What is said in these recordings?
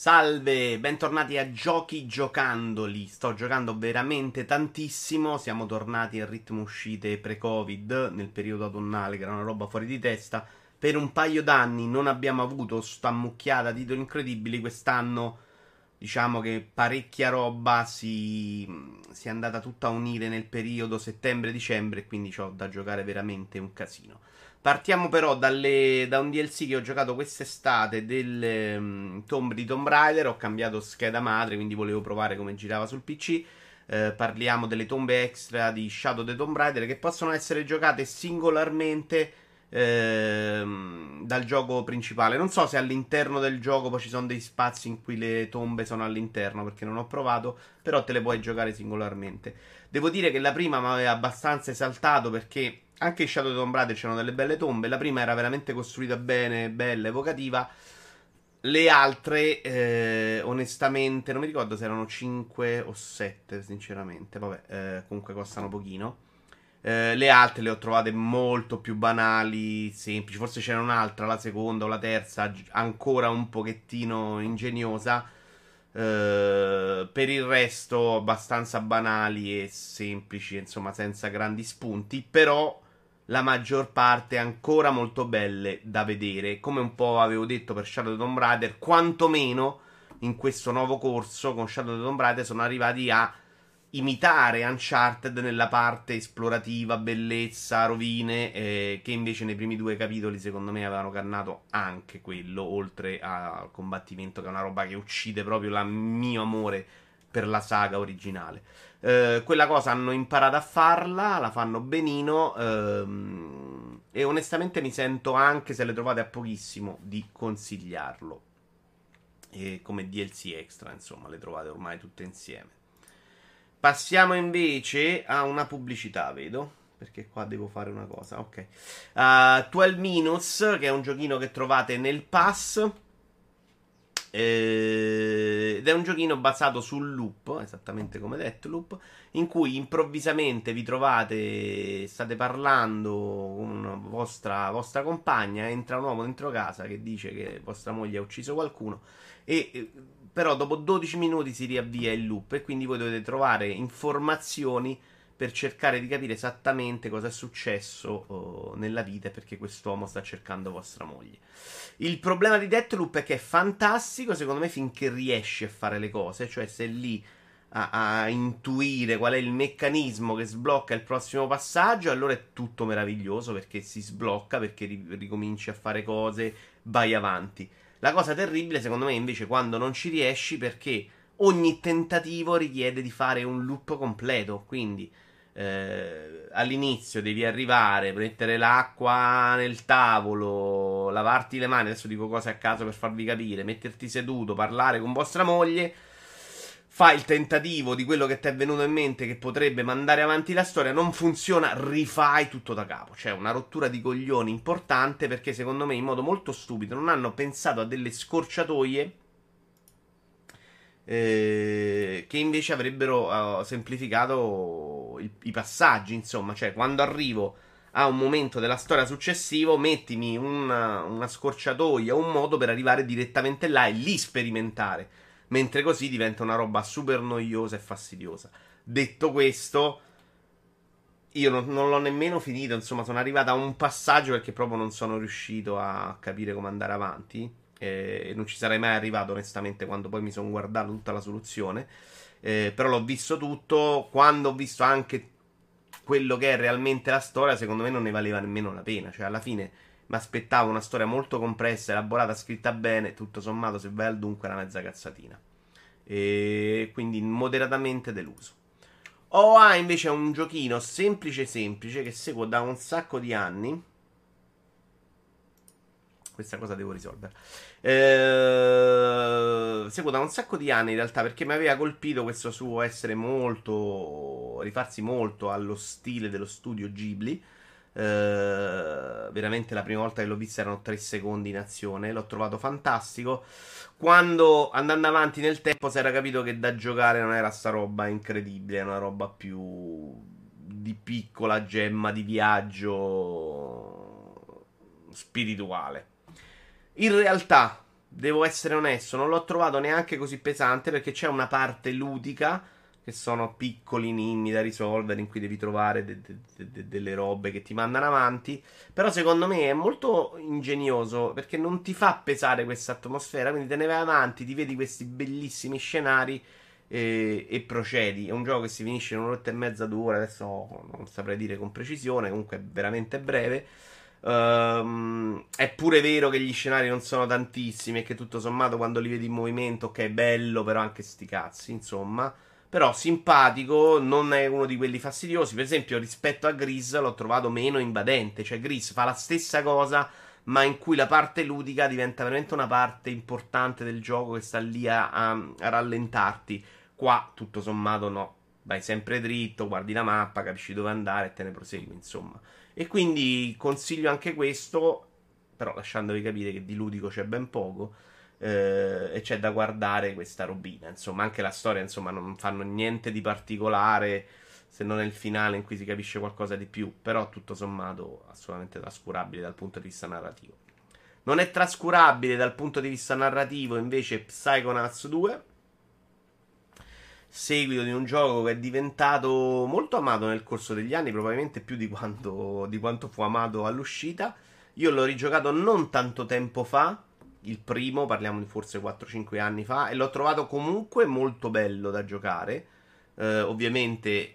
Salve, bentornati a Giochi Giocandoli. Sto giocando veramente tantissimo. Siamo tornati al ritmo uscite pre-Covid nel periodo autunnale, che era una roba fuori di testa. Per un paio d'anni non abbiamo avuto sta mucchiata di titoli incredibili. Quest'anno, diciamo che parecchia roba si, si è andata tutta a unire nel periodo settembre-dicembre. Quindi ho da giocare veramente un casino. Partiamo però dalle, da un DLC che ho giocato quest'estate del um, Tomb di Tomb Raider. Ho cambiato scheda madre, quindi volevo provare come girava sul PC. Eh, parliamo delle tombe extra di Shadow the Tomb Raider che possono essere giocate singolarmente eh, dal gioco principale. Non so se all'interno del gioco poi ci sono dei spazi in cui le tombe sono all'interno perché non ho provato, però te le puoi giocare singolarmente. Devo dire che la prima mi aveva abbastanza esaltato perché anche in Shadow of Tomb Raider c'erano delle belle tombe. La prima era veramente costruita bene, bella, evocativa. Le altre, eh, onestamente, non mi ricordo se erano 5 o 7, sinceramente. Vabbè, eh, comunque costano pochino. Eh, le altre le ho trovate molto più banali, semplici. Forse c'era un'altra, la seconda o la terza, ancora un pochettino ingegnosa. Uh, per il resto, abbastanza banali e semplici, insomma, senza grandi spunti. Però la maggior parte ancora molto belle da vedere. Come un po' avevo detto per Shadow of Tomb Raider, quantomeno in questo nuovo corso con Shadow of Tomb Raider sono arrivati a imitare Uncharted nella parte esplorativa, bellezza, rovine, eh, che invece nei primi due capitoli secondo me avevano cannato anche quello, oltre al combattimento che è una roba che uccide proprio il mio amore per la saga originale. Eh, quella cosa hanno imparato a farla, la fanno benino. Ehm, e onestamente mi sento anche se le trovate a pochissimo di consigliarlo. E come DLC extra, insomma, le trovate ormai tutte insieme. Passiamo invece a una pubblicità, vedo. Perché qua devo fare una cosa. Ok. Uh, 12 Minutes, che è un giochino che trovate nel pass. Eh, ed è un giochino basato sul loop, esattamente come Deathloop, in cui improvvisamente vi trovate, state parlando con vostra, vostra compagna, entra un uomo dentro casa che dice che vostra moglie ha ucciso qualcuno e però dopo 12 minuti si riavvia il loop e quindi voi dovete trovare informazioni per cercare di capire esattamente cosa è successo uh, nella vita e perché quest'uomo sta cercando vostra moglie. Il problema di Deathloop è che è fantastico, secondo me, finché riesci a fare le cose, cioè se lì a, a, intuire qual è il meccanismo che sblocca il prossimo passaggio, allora è tutto meraviglioso perché si sblocca, perché ri- ricominci a fare cose, vai avanti. La cosa terribile, secondo me, invece, quando non ci riesci perché ogni tentativo richiede di fare un loop completo, quindi eh, all'inizio devi arrivare, mettere l'acqua nel tavolo, lavarti le mani, adesso dico cose a caso per farvi capire, metterti seduto, parlare con vostra moglie, fai il tentativo di quello che ti è venuto in mente che potrebbe mandare avanti la storia, non funziona, rifai tutto da capo. C'è una rottura di coglioni importante perché secondo me in modo molto stupido non hanno pensato a delle scorciatoie eh, che invece avrebbero uh, semplificato il, i passaggi. Insomma, cioè quando arrivo a un momento della storia successivo, mettimi una, una scorciatoia, un modo per arrivare direttamente là e lì sperimentare. Mentre così diventa una roba super noiosa e fastidiosa. Detto questo, io non, non, l'ho nemmeno finito. Insomma, sono arrivato a un passaggio perché proprio non sono riuscito a capire come andare avanti e non ci sarei mai arrivato onestamente quando poi mi sono guardato tutta la soluzione. Eh, però l'ho visto tutto. Quando ho visto anche quello che è realmente la storia, secondo me non ne valeva nemmeno la pena. Cioè, alla fine mi aspettavo una storia molto compressa, elaborata, scritta bene. Tutto sommato, se vai al dunque, una mezza cazzatina. E quindi moderatamente deluso. OA invece è un giochino semplice semplice che seguo da un sacco di anni questa cosa devo risolvere. Eh, seguo da un sacco di anni in realtà perché mi aveva colpito questo suo essere molto. rifarsi molto allo stile dello studio Ghibli. Eh, veramente la prima volta che l'ho vista erano tre secondi in azione. L'ho trovato fantastico. Quando andando avanti nel tempo si era capito che da giocare non era sta roba incredibile, era una roba più di piccola gemma di viaggio spirituale. In realtà, devo essere onesto, non l'ho trovato neanche così pesante perché c'è una parte ludica che sono piccoli ninni da risolvere in cui devi trovare de- de- de- delle robe che ti mandano avanti. Però secondo me è molto ingegnoso perché non ti fa pesare questa atmosfera, quindi te ne vai avanti, ti vedi questi bellissimi scenari e, e procedi. È un gioco che si finisce in un'ora e mezza, due ore, adesso non saprei dire con precisione, comunque è veramente breve. Um, è pure vero che gli scenari non sono tantissimi e che tutto sommato quando li vedi in movimento, ok, bello, però anche sti cazzi, insomma. Però simpatico, non è uno di quelli fastidiosi. Per esempio, rispetto a Gris l'ho trovato meno invadente. Cioè, Gris fa la stessa cosa, ma in cui la parte ludica diventa veramente una parte importante del gioco che sta lì a, a, a rallentarti. Qua, tutto sommato, no. Vai sempre dritto, guardi la mappa, capisci dove andare e te ne prosegui, insomma. E quindi consiglio anche questo, però lasciandovi capire che di ludico c'è ben poco eh, e c'è da guardare questa robina. Insomma, anche la storia, insomma, non fanno niente di particolare se non è il finale in cui si capisce qualcosa di più, però tutto sommato assolutamente trascurabile dal punto di vista narrativo. Non è trascurabile dal punto di vista narrativo invece Psychonauts 2, seguito di un gioco che è diventato molto amato nel corso degli anni, probabilmente più di quanto, di quanto fu amato all'uscita. Io l'ho rigiocato non tanto tempo fa, il primo, parliamo di forse 4-5 anni fa, e l'ho trovato comunque molto bello da giocare. Eh, ovviamente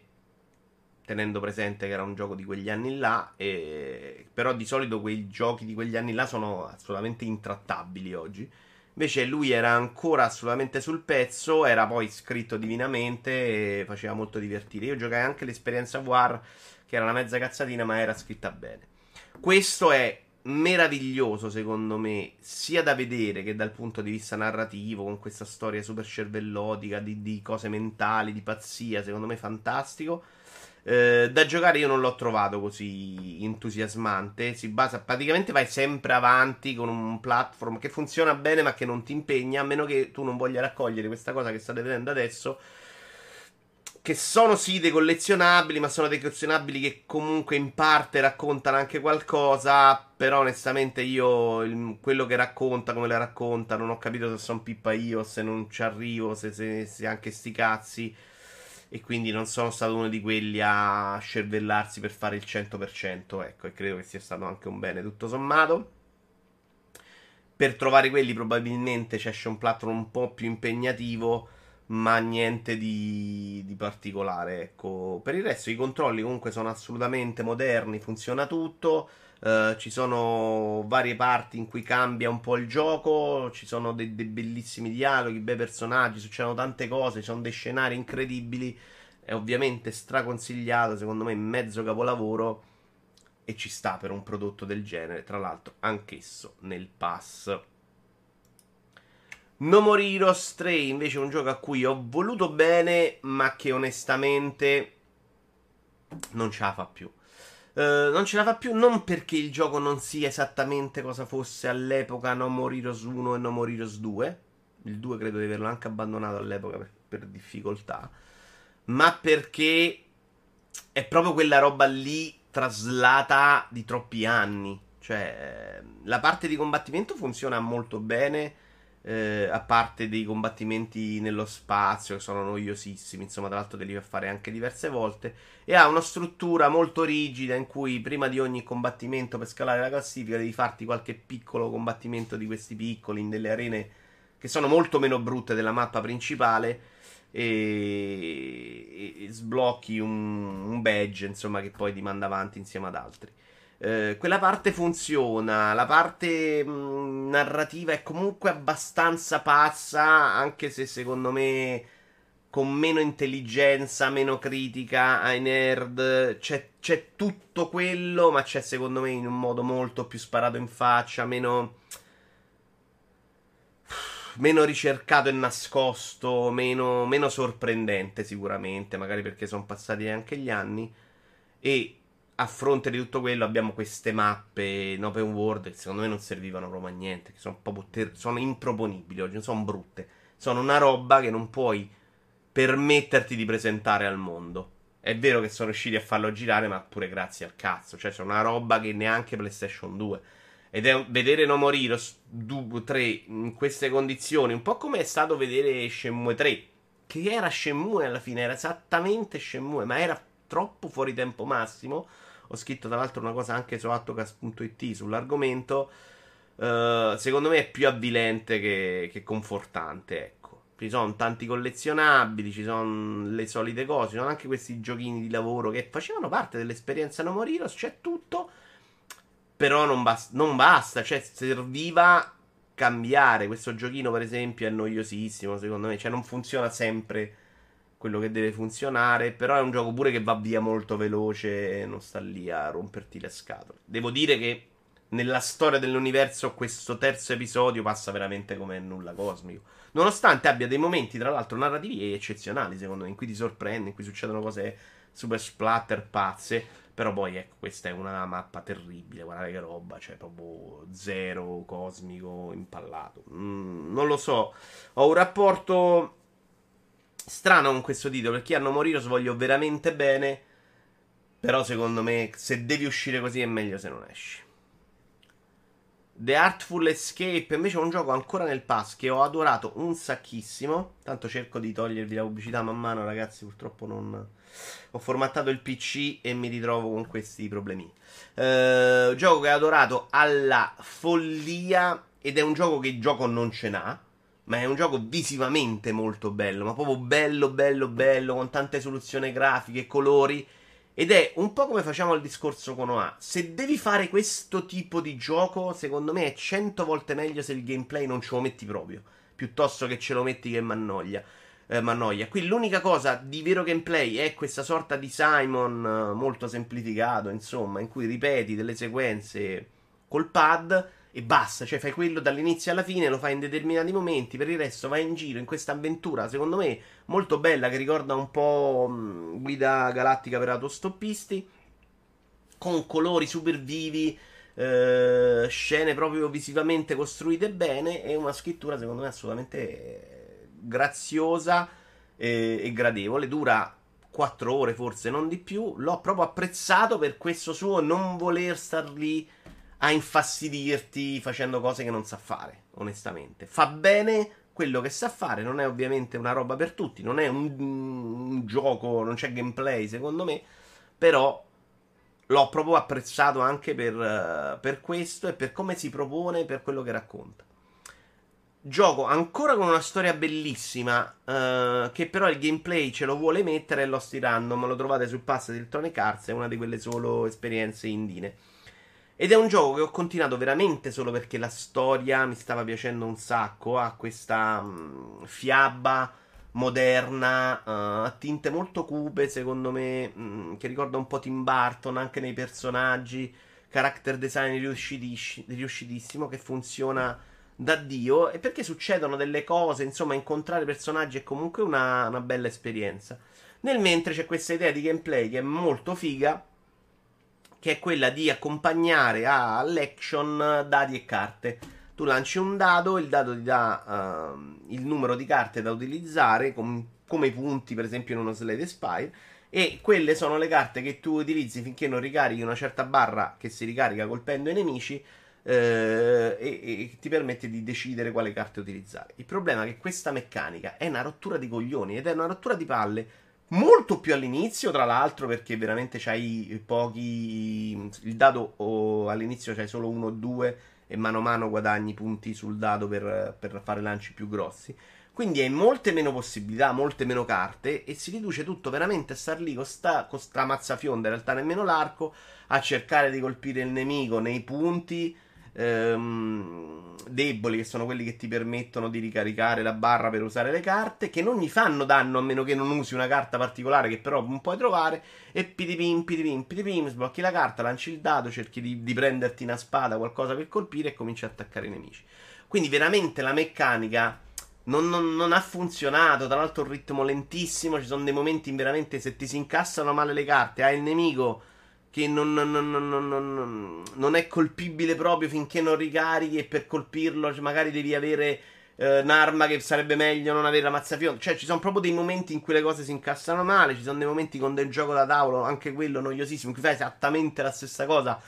tenendo presente che era un gioco di quegli anni là, e... però di solito quei giochi di quegli anni là sono assolutamente intrattabili oggi. Invece lui era ancora assolutamente sul pezzo, era poi scritto divinamente e faceva molto divertire. Io giocai anche l'esperienza War, che era una mezza cazzatina, ma era scritta bene. Questo è meraviglioso secondo me, sia da vedere che dal punto di vista narrativo, con questa storia super cervellotica di, di cose mentali, di pazzia, secondo me fantastico. Eh, da giocare io non l'ho trovato così entusiasmante. Si basa praticamente vai sempre avanti con un platform che funziona bene ma che non ti impegna, a meno che tu non voglia raccogliere questa cosa che state vedendo adesso che sono sì dei collezionabili, ma sono dei collezionabili che comunque in parte raccontano anche qualcosa. Però onestamente io il, quello che racconta, come le racconta, non ho capito se sono pippa io, se non ci arrivo, se, se, se anche sti cazzi. E quindi non sono stato uno di quelli a scervellarsi per fare il 100%. Ecco, e credo che sia stato anche un bene tutto sommato. Per trovare quelli probabilmente c'è un platform un po' più impegnativo ma niente di, di, particolare. Ecco. Per il resto i controlli comunque sono assolutamente moderni, funziona tutto. Uh, ci sono varie parti in cui cambia un po' il gioco, ci sono dei, dei bellissimi dialoghi, bei personaggi, succedono tante cose, ci sono dei scenari incredibili. È ovviamente straconsigliato, secondo me, mezzo capolavoro. E ci sta per un prodotto del genere, tra l'altro, anch'esso nel pass. No More Heroes 3 invece è un gioco a cui ho voluto bene, ma che onestamente non ce la fa più. Uh, non ce la fa più non perché il gioco non sia esattamente cosa fosse all'epoca No More Heroes 1 e No More Heroes 2. Il 2 credo di averlo anche abbandonato all'epoca per, per difficoltà. Ma perché è proprio quella roba lì traslata di troppi anni. Cioè, la parte di combattimento funziona molto bene eh, a parte dei combattimenti nello spazio che sono noiosissimi, insomma, tra l'altro a fare anche diverse volte. E ha una struttura molto rigida in cui prima di ogni combattimento per scalare la classifica devi farti qualche piccolo combattimento di questi piccoli in delle arene che sono molto meno brutte della mappa principale. E, e sblocchi un, un badge insomma che poi ti manda avanti insieme ad altri. Eh, quella parte funziona, la parte mh, mm, narrativa è comunque abbastanza pazza, anche se secondo me con meno intelligenza, meno critica ai nerd, c'è, c'è tutto quello, ma c'è secondo me in un modo molto più sparato in faccia, meno meno ricercato e nascosto, meno, meno, sorprendente sicuramente, magari perché sono passati anche gli anni. E a fronte di tutto quello abbiamo queste mappe in open world che secondo me non servivano proprio a niente, che sono proprio ter- sono improponibili oggi, sono brutte. Sono una roba che non puoi permetterti di presentare al mondo. È vero che sono riusciti a farlo girare, ma pure grazie al cazzo. Cioè, sono una roba che neanche PlayStation 2. Ed è vedere No More Heroes 3 in queste condizioni, un po' come è stato vedere Shenmue 3, che era Shenmue alla fine, era esattamente Shenmue, ma era troppo fuori tempo massimo. Ho scritto tra l'altro una cosa anche su attocast.it sull'argomento. Uh, secondo me è più avvilente che, che confortante, ecco. Ci sono tanti collezionabili, ci sono le solite cose, ci sono anche questi giochini di lavoro che facevano parte dell'esperienza No More Heroes, c'è tutto però non, bas- non basta, cioè serviva cambiare. Questo giochino, per esempio, è noiosissimo, secondo me. Cioè, non funziona sempre quello che deve funzionare. Però è un gioco pure che va via molto veloce e non sta lì a romperti le scatole. Devo dire che nella storia dell'universo questo terzo episodio passa veramente come nulla cosmico. Nonostante abbia dei momenti, tra l'altro, narrativi eccezionali, secondo me, in cui ti sorprende, in cui succedono cose super splatter pazze. Però poi, ecco, questa è una mappa terribile. Guardate che roba, cioè proprio zero cosmico impallato. Mm, non lo so. Ho un rapporto strano con questo titolo. Perché hanno Moriros voglio veramente bene. Però secondo me, se devi uscire così, è meglio se non esci. The Artful Escape invece è un gioco ancora nel pass che ho adorato un sacchissimo. Tanto cerco di togliervi la pubblicità man mano, ragazzi. Purtroppo non ho formattato il PC e mi ritrovo con questi problemi. Uh, gioco che ho adorato alla follia ed è un gioco che gioco non ce n'ha. Ma è un gioco visivamente molto bello, ma proprio bello, bello, bello, con tante soluzioni grafiche, colori. Ed è un po' come facciamo il discorso con OA. Se devi fare questo tipo di gioco, secondo me è cento volte meglio se il gameplay non ce lo metti proprio. Piuttosto che ce lo metti che mannoglia eh, Mannoia. Qui l'unica cosa di vero gameplay è questa sorta di Simon eh, molto semplificato, insomma, in cui ripeti delle sequenze col pad e basta, cioè fai quello dall'inizio alla fine, lo fai in determinati momenti, per il resto vai in giro in questa avventura, secondo me molto bella, che ricorda un po' mh, mm, guida galattica per autostoppisti, con colori super vivi, eh, scene proprio visivamente costruite bene e una scrittura secondo me assolutamente graziosa e, e gradevole. Dura 4 ore, forse non di più. L'ho proprio apprezzato per questo suo non voler star lì a infastidirti facendo cose che non sa fare, onestamente. Fa bene quello che sa fare, non è ovviamente una roba per tutti, non è un, un gioco, non c'è gameplay secondo me, però l'ho proprio apprezzato anche per, per questo e per come si propone, per quello che racconta. Gioco ancora con una storia bellissima. Uh, che però il gameplay ce lo vuole mettere e lo stirando. Ma lo trovate sul pass di Electronic Arts. È una di quelle solo esperienze indine. Ed è un gioco che ho continuato veramente solo perché la storia mi stava piacendo un sacco. Ha questa um, fiaba moderna, uh, a tinte molto cupe, secondo me, um, che ricorda un po' Tim Burton anche nei personaggi. Character design riuscitissimo che funziona da Dio e perché succedono delle cose, insomma, incontrare personaggi è comunque una, una bella esperienza. Nel mentre c'è questa idea di gameplay che è molto figa, che è quella di accompagnare all'action dadi e carte. Tu lanci un dado, il dado ti dà uh, il numero di carte da utilizzare, com- come i punti, per esempio, in uno Slade Spire. E quelle sono le carte che tu utilizzi finché non ricarichi una certa barra che si ricarica colpendo i nemici eh, e, e, ti permette di decidere quale carte utilizzare. Il problema è che questa meccanica è una rottura di coglioni ed è una rottura di palle molto più all'inizio, tra l'altro, perché veramente c'hai pochi. Il dado oh, all'inizio c'hai solo uno o due, e mano a mano guadagni punti sul dado per, per fare lanci più grossi. Quindi hai molte meno possibilità, molte meno carte e si riduce tutto veramente a star lì con sta, con sta mazzafionda, in realtà nemmeno l'arco, a cercare di colpire il nemico nei punti ehm, deboli, che sono quelli che ti permettono di ricaricare la barra per usare le carte, che non gli fanno danno a meno che non usi una carta particolare che però non puoi trovare, e pitipim, pitipim, pitipim, sblocchi la carta, lanci il dado, cerchi di, di prenderti una spada, qualcosa per colpire e cominci a attaccare i nemici. Quindi veramente la meccanica... Non, non, non, ha funzionato. Tra l'altro, un ritmo lentissimo. Ci sono dei momenti in veramente se ti si incassano male le carte. Hai il nemico che non, non, non, non, è colpibile proprio finché non ricarichi e per colpirlo cioè magari devi avere eh, un'arma che sarebbe meglio non avere la mazzafione. Cioè ci sono proprio dei momenti in cui le cose si incassano male, ci sono dei momenti con del gioco da tavolo, anche quello noiosissimo, in cui fai esattamente la stessa cosa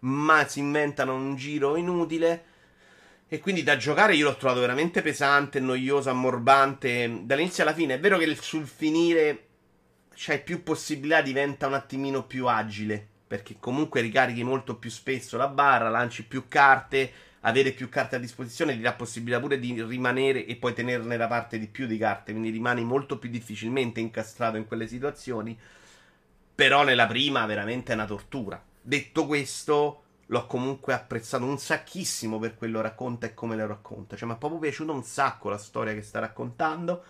ma si inventano un giro inutile. E quindi da giocare io l'ho trovato veramente pesante, noioso, ammorbante. Dall'inizio alla fine. È vero che sul finire c'hai più possibilità, diventa un attimino più agile. Perché comunque ricarichi molto più spesso la barra, lanci più carte. Avere più carte a disposizione ti dà possibilità pure di rimanere e poi tenerne da parte di più di carte. Quindi rimani molto più difficilmente incastrato in quelle situazioni. Però nella prima veramente è una tortura. Detto questo, l'ho comunque apprezzato un sacchissimo per quello racconta e come lo racconta. Cioè, mi è proprio piaciuto un sacco la storia che sta raccontando.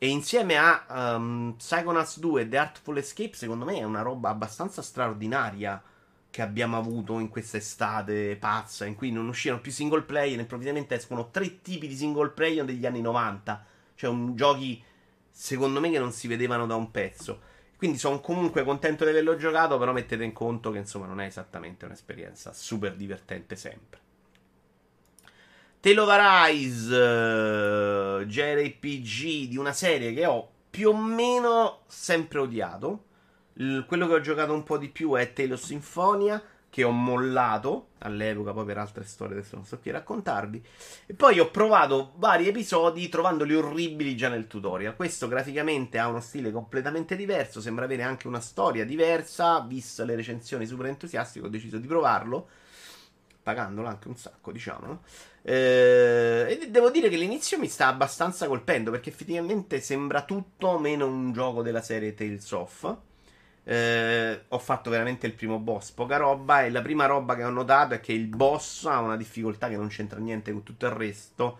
E insieme a um, Psychonauts 2 e The Artful Escape, secondo me è una roba abbastanza straordinaria che abbiamo avuto in questa estate pazza, in cui non uscirono più single player, improvvisamente escono tre tipi di single player degli anni 90. Cioè, un, giochi, secondo me, che non si vedevano da un pezzo. Quindi sono comunque contento di averlo giocato, però mettete in conto che insomma non è esattamente un'esperienza super divertente sempre. Tale of Arise, uh, JRPG di una serie che ho più o meno sempre odiato. L- quello che ho giocato un po' di più è Tale of Symphonia che ho mollato all'epoca, poi per altre storie adesso non so chi raccontarvi. E poi ho provato vari episodi trovandoli orribili già nel tutorial. Questo graficamente ha uno stile completamente diverso, sembra avere anche una storia diversa, vista le recensioni super entusiastiche ho deciso di provarlo, pagandolo anche un sacco, diciamo. Eh, e devo dire che l'inizio mi sta abbastanza colpendo perché effettivamente sembra tutto meno un gioco della serie Tales of eh, ho fatto veramente il primo boss, poca roba. E la prima roba che ho notato è che il boss ha una difficoltà che non c'entra niente con tutto il resto.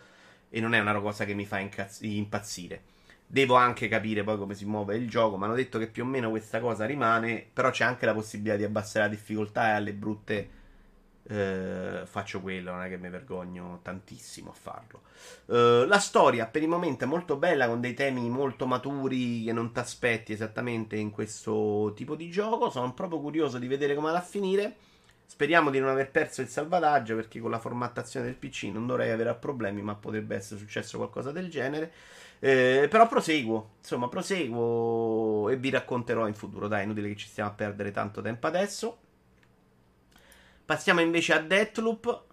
E non è una cosa che mi fa incazz- impazzire. Devo anche capire poi come si muove il gioco. Mi hanno detto che più o meno questa cosa rimane. Però c'è anche la possibilità di abbassare la difficoltà e alle brutte eh, faccio quello, non è che mi vergogno tantissimo a farlo. Eh, la storia per il momento è molto bella, con dei temi molto maturi che non ti aspetti esattamente in questo tipo di gioco. Sono proprio curioso di vedere come va a finire. Speriamo di non aver perso il salvataggio perché con la formattazione del PC non dovrei avere problemi, ma potrebbe essere successo qualcosa del genere. Eh, però proseguo, insomma, proseguo e vi racconterò in futuro. Dai, inutile che ci stiamo a perdere tanto tempo adesso. Passiamo invece a Deathloop.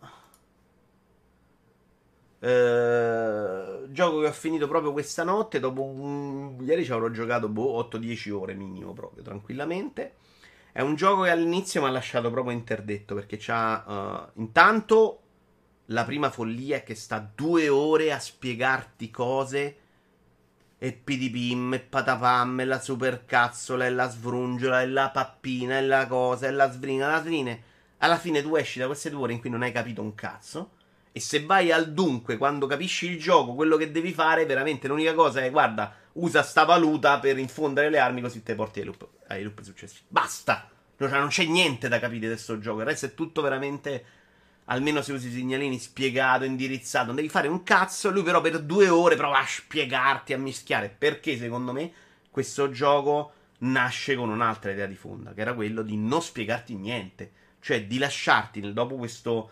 Eh, gioco che ho finito proprio questa notte. Dopo un... ieri ci avrò giocato boh, 8-10 ore minimo, proprio tranquillamente. È un gioco che all'inizio mi ha lasciato proprio interdetto perché c'ha. Uh, intanto la prima follia è che sta due ore a spiegarti cose. E PDPim, e patapam, e la supercazzola, e la svrungiola, e la pappina, e la cosa, e la svrina, la svrine alla fine tu esci da queste due ore in cui non hai capito un cazzo. E se vai al dunque, quando capisci il gioco, quello che devi fare, veramente l'unica cosa è, guarda, usa sta valuta per infondere le armi così te porti ai loop, ai loop successivi. Basta! Cioè, non c'è niente da capire di questo gioco. Il resto è tutto veramente, almeno se usi i segnalini, spiegato, indirizzato. Non devi fare un cazzo. Lui però per due ore prova a spiegarti, a mischiare. Perché secondo me questo gioco nasce con un'altra idea di fonda, che era quello di non spiegarti niente cioè di lasciarti dopo questo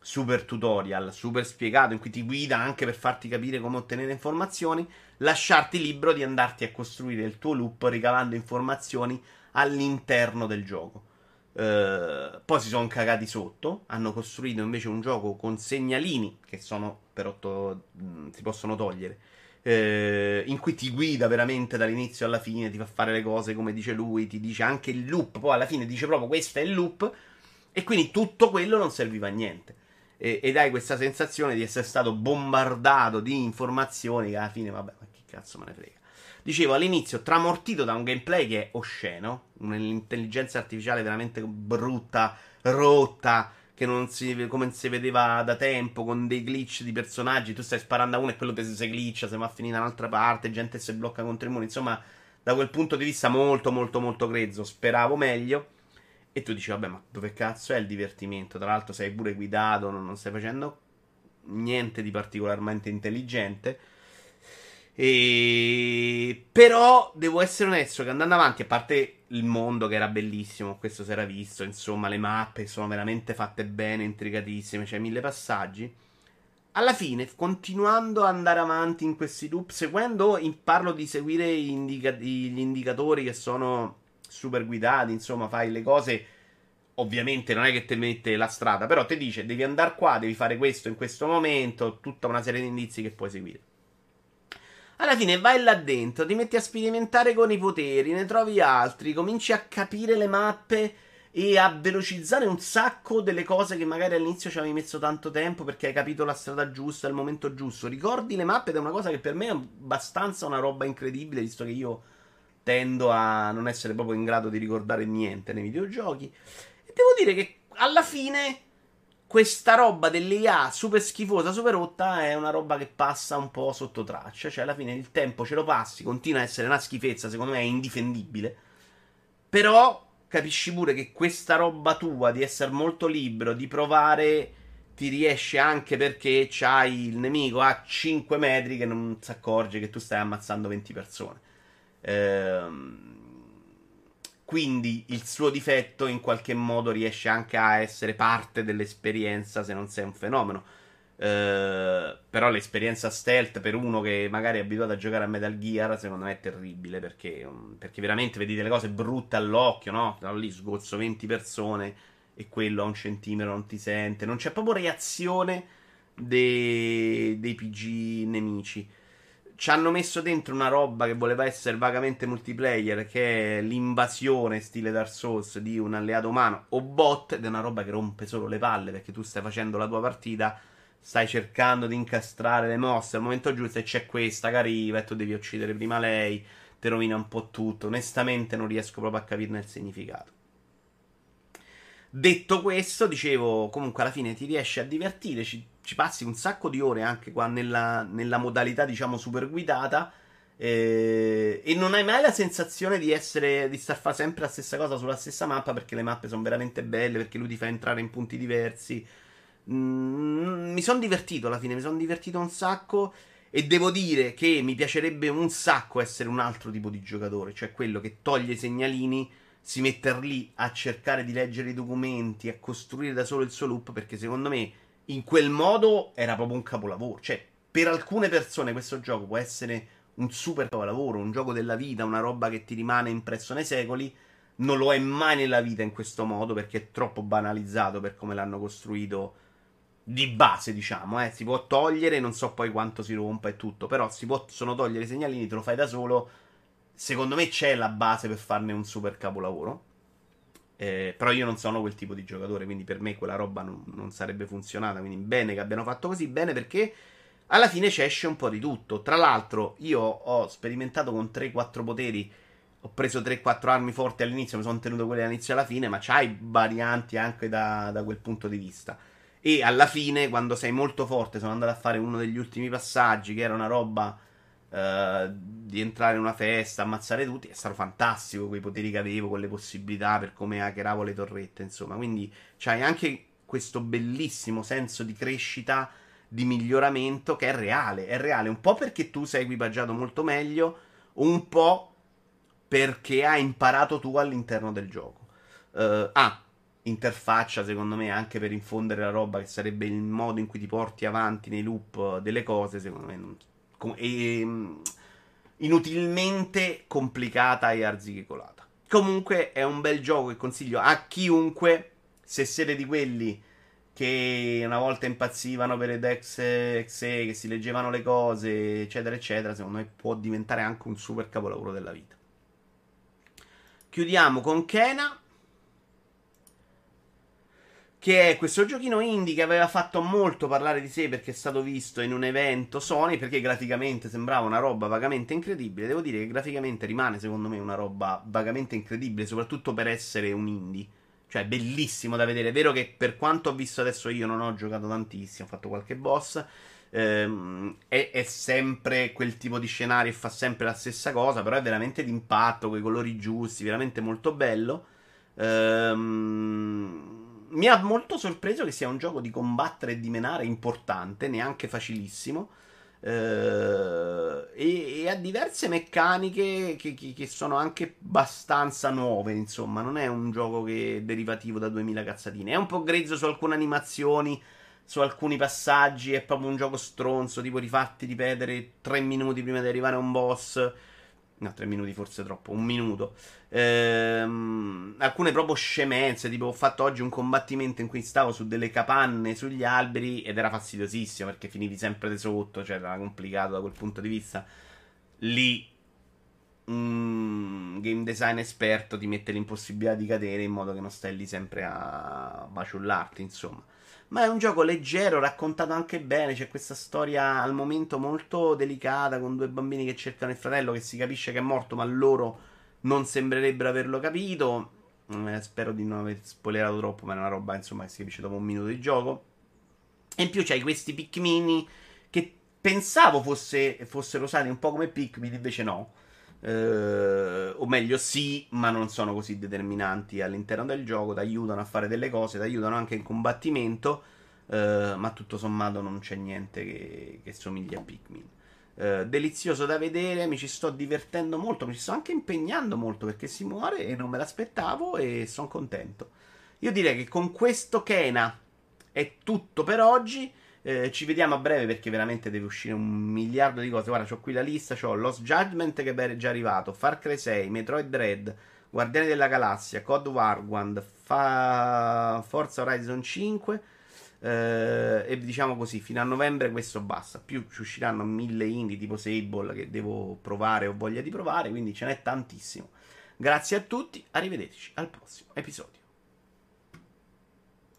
super tutorial, super spiegato, in cui ti guida anche per farti capire come ottenere informazioni, lasciarti libero di andarti a costruire il tuo loop ricavando informazioni all'interno del gioco. Uh, poi si sono cagati sotto, hanno costruito invece un gioco con segnalini che sono per 8 mh, si possono togliere. Uh, in cui ti guida veramente dall'inizio alla fine, ti fa fare le cose come dice lui, ti dice anche il loop, poi alla fine dice proprio questo è il loop e quindi tutto quello non serviva a niente. E, ed hai questa sensazione di essere stato bombardato di informazioni che alla fine, vabbè, ma che cazzo me ne frega. Dicevo all'inizio, tramortito da un gameplay che è osceno, un'intelligenza artificiale veramente brutta, rotta, che non si, come si vedeva da tempo, con dei glitch di personaggi, tu stai sparando a uno e quello ti si glitcha, se va a finire da un'altra parte, gente si blocca contro i muri, insomma, da quel punto di vista molto molto molto grezzo, speravo meglio. E tu dici, vabbè, ma dove cazzo è il divertimento? Tra l'altro sei pure guidato, non, non stai facendo niente di particolarmente intelligente. E... Però devo essere onesto che andando avanti, a parte il mondo che era bellissimo, questo si era visto, insomma, le mappe sono veramente fatte bene, intricatissime, c'è mille passaggi. Alla fine, continuando ad andare avanti in questi loop, seguendo, parlo di seguire indica- gli indicatori che sono super guidati, insomma, fai le cose ovviamente non è che ti mette la strada, però ti dice devi andare qua, devi fare questo in questo momento, tutta una serie di indizi che puoi seguire. Alla fine vai là dentro, ti metti a sperimentare con i poteri, ne trovi altri, cominci a capire le mappe e a velocizzare un sacco delle cose che magari all'inizio ci avevi messo tanto tempo perché hai capito la strada giusta, il momento giusto. Ricordi le mappe ed è una cosa che per me è abbastanza una roba incredibile, visto che io tendo a non essere proprio in grado di ricordare niente nei videogiochi. E devo dire che alla fine questa roba dell'IA super schifosa, super rotta, è una roba che passa un po' sotto traccia. Cioè, alla fine il tempo ce lo passi, continua a essere una schifezza, secondo me è indifendibile. Però capisci pure che questa roba tua di essere molto libero, di provare, ti riesce anche perché c'hai il nemico a 5 metri che non si accorge che tu stai ammazzando 20 persone. Ehm quindi il suo difetto in qualche modo riesce anche a essere parte dell'esperienza se non sei un fenomeno. Uh, però l'esperienza stealth per uno che magari è abituato a giocare a Metal Gear secondo me è terribile perché, um, perché veramente vedi delle cose brutte all'occhio no? Da lì sgozzo 20 persone e quello a un centimetro non ti sente non c'è proprio reazione dei, dei PG nemici ci hanno messo dentro una roba che voleva essere vagamente multiplayer, che è l'invasione stile Dark Souls di un alleato umano o bot, ed è una roba che rompe solo le palle perché tu stai facendo la tua partita, stai cercando di incastrare le mosse al momento giusto e c'è questa che arriva e tu devi uccidere prima lei, ti rovina un po' tutto. Onestamente non riesco proprio a capirne il significato. Detto questo, dicevo, comunque alla fine ti riesci a divertire, ci ci passi un sacco di ore anche qua nella, nella modalità, diciamo, super guidata. Eh, e non hai mai la sensazione di essere di star fare sempre la stessa cosa sulla stessa mappa perché le mappe sono veramente belle perché lui ti fa entrare in punti diversi mm, mi sono divertito alla fine mi sono divertito un sacco e devo dire che mi piacerebbe un sacco essere un altro tipo di giocatore cioè quello che toglie i segnalini si mette lì a cercare di leggere i documenti a costruire da solo il suo loop perché secondo me in quel modo era proprio un capolavoro. Cioè, per alcune persone questo gioco può essere un super capolavoro, un gioco della vita, una roba che ti rimane impresso nei secoli. Non lo è mai nella vita in questo modo perché è troppo banalizzato per come l'hanno costruito di base, diciamo. Eh. Si può togliere, non so poi quanto si rompa e tutto, però si possono togliere i segnalini, te lo fai da solo. Secondo me c'è la base per farne un super capolavoro. Eh, però io non sono quel tipo di giocatore, quindi per me quella roba non, non, sarebbe funzionata. Quindi bene che abbiano fatto così, bene perché alla fine ci esce un po' di tutto. Tra l'altro, io ho sperimentato con 3-4 poteri. Ho preso 3-4 armi forti all'inizio, mi sono tenuto quelle all'inizio e alla fine, ma c'hai varianti anche da, da quel punto di vista. E alla fine, quando sei molto forte, sono andato a fare uno degli ultimi passaggi, che era una roba Uh, di entrare in una festa, ammazzare tutti, è stato fantastico quei poteri che avevo, con le possibilità per come hackeravo le torrette, insomma. Quindi c'hai anche questo bellissimo senso di crescita, di miglioramento che è reale, è reale, un po' perché tu sei equipaggiato molto meglio, un po' perché hai imparato tu all'interno del gioco. Uh, ah, interfaccia secondo me anche per infondere la roba che sarebbe il modo in cui ti porti avanti nei loop delle cose, secondo me non e, ehm, inutilmente complicata e arzicolata. Comunque è un bel gioco che consiglio a chiunque, se siete di quelli che una volta impazzivano per ed ex exe, che si leggevano le cose, eccetera, eccetera, secondo me può diventare anche un super capolavoro della vita. Chiudiamo con Kena che è questo giochino indie che aveva fatto molto parlare di sé perché è stato visto in un evento Sony perché graficamente sembrava una roba vagamente incredibile. Devo dire che graficamente rimane secondo me una roba vagamente incredibile, soprattutto per essere un indie. Cioè, bellissimo da vedere. È vero che per quanto ho visto adesso io non ho giocato tantissimo, ho fatto qualche boss. Ehm, è, è, sempre quel tipo di scenario e fa sempre la stessa cosa, però è veramente d'impatto, con i colori giusti, veramente molto bello. Ehm mi ha molto sorpreso che sia un gioco di combattere e di menare importante, neanche facilissimo. Eh, e, e, ha diverse meccaniche che, che, che, sono anche abbastanza nuove. Insomma, non è un gioco che è derivativo da 2000 cazzatine. È un po' grezzo su alcune animazioni, su alcuni passaggi. È proprio un gioco stronzo, tipo rifarti ripetere 3 minuti prima di arrivare a un boss. No, tre minuti forse troppo, un minuto. Ehm, alcune proprio scemenze, tipo ho fatto oggi un combattimento in cui stavo su delle capanne sugli alberi ed era fastidiosissimo perché finivi sempre di sotto, cioè era complicato da quel punto di vista. Lì un game design esperto ti mette l'impossibilità di cadere in modo che non stai lì sempre a baciullarti, insomma. Ma è un gioco leggero, raccontato anche bene. C'è questa storia al momento molto delicata con due bambini che cercano il fratello che si capisce che è morto, ma loro non sembrerebbero averlo capito. Eh, spero di non aver spoilerato troppo, ma è una roba insomma che si capisce dopo un minuto di gioco. E in più c'hai questi Pikmin che pensavo fosse, fossero usati un po' come Pikmin, invece no. Eh, o meglio, sì, ma non sono così determinanti all'interno del gioco. Ti aiutano a fare delle cose, ti aiutano anche in combattimento. Eh, ma tutto sommato non c'è niente che, che somiglia a Pikmin. Eh, delizioso da vedere, mi ci sto divertendo molto, mi ci sto anche impegnando molto perché si muore e non me l'aspettavo e sono contento. Io direi che con questo Kena è tutto per oggi. Eh, ci vediamo a breve perché veramente deve uscire un miliardo di cose. Guarda, ho qui la lista: ho Lost Judgment che è già arrivato, Far Cry 6, Metroid Dread, Guardiani della Galassia, Code Wargwand, Fa... Forza Horizon 5. Eh, e diciamo così, fino a novembre questo basta. Più ci usciranno mille indie tipo Sable che devo provare o voglia di provare, quindi ce n'è tantissimo. Grazie a tutti, arrivederci al prossimo episodio.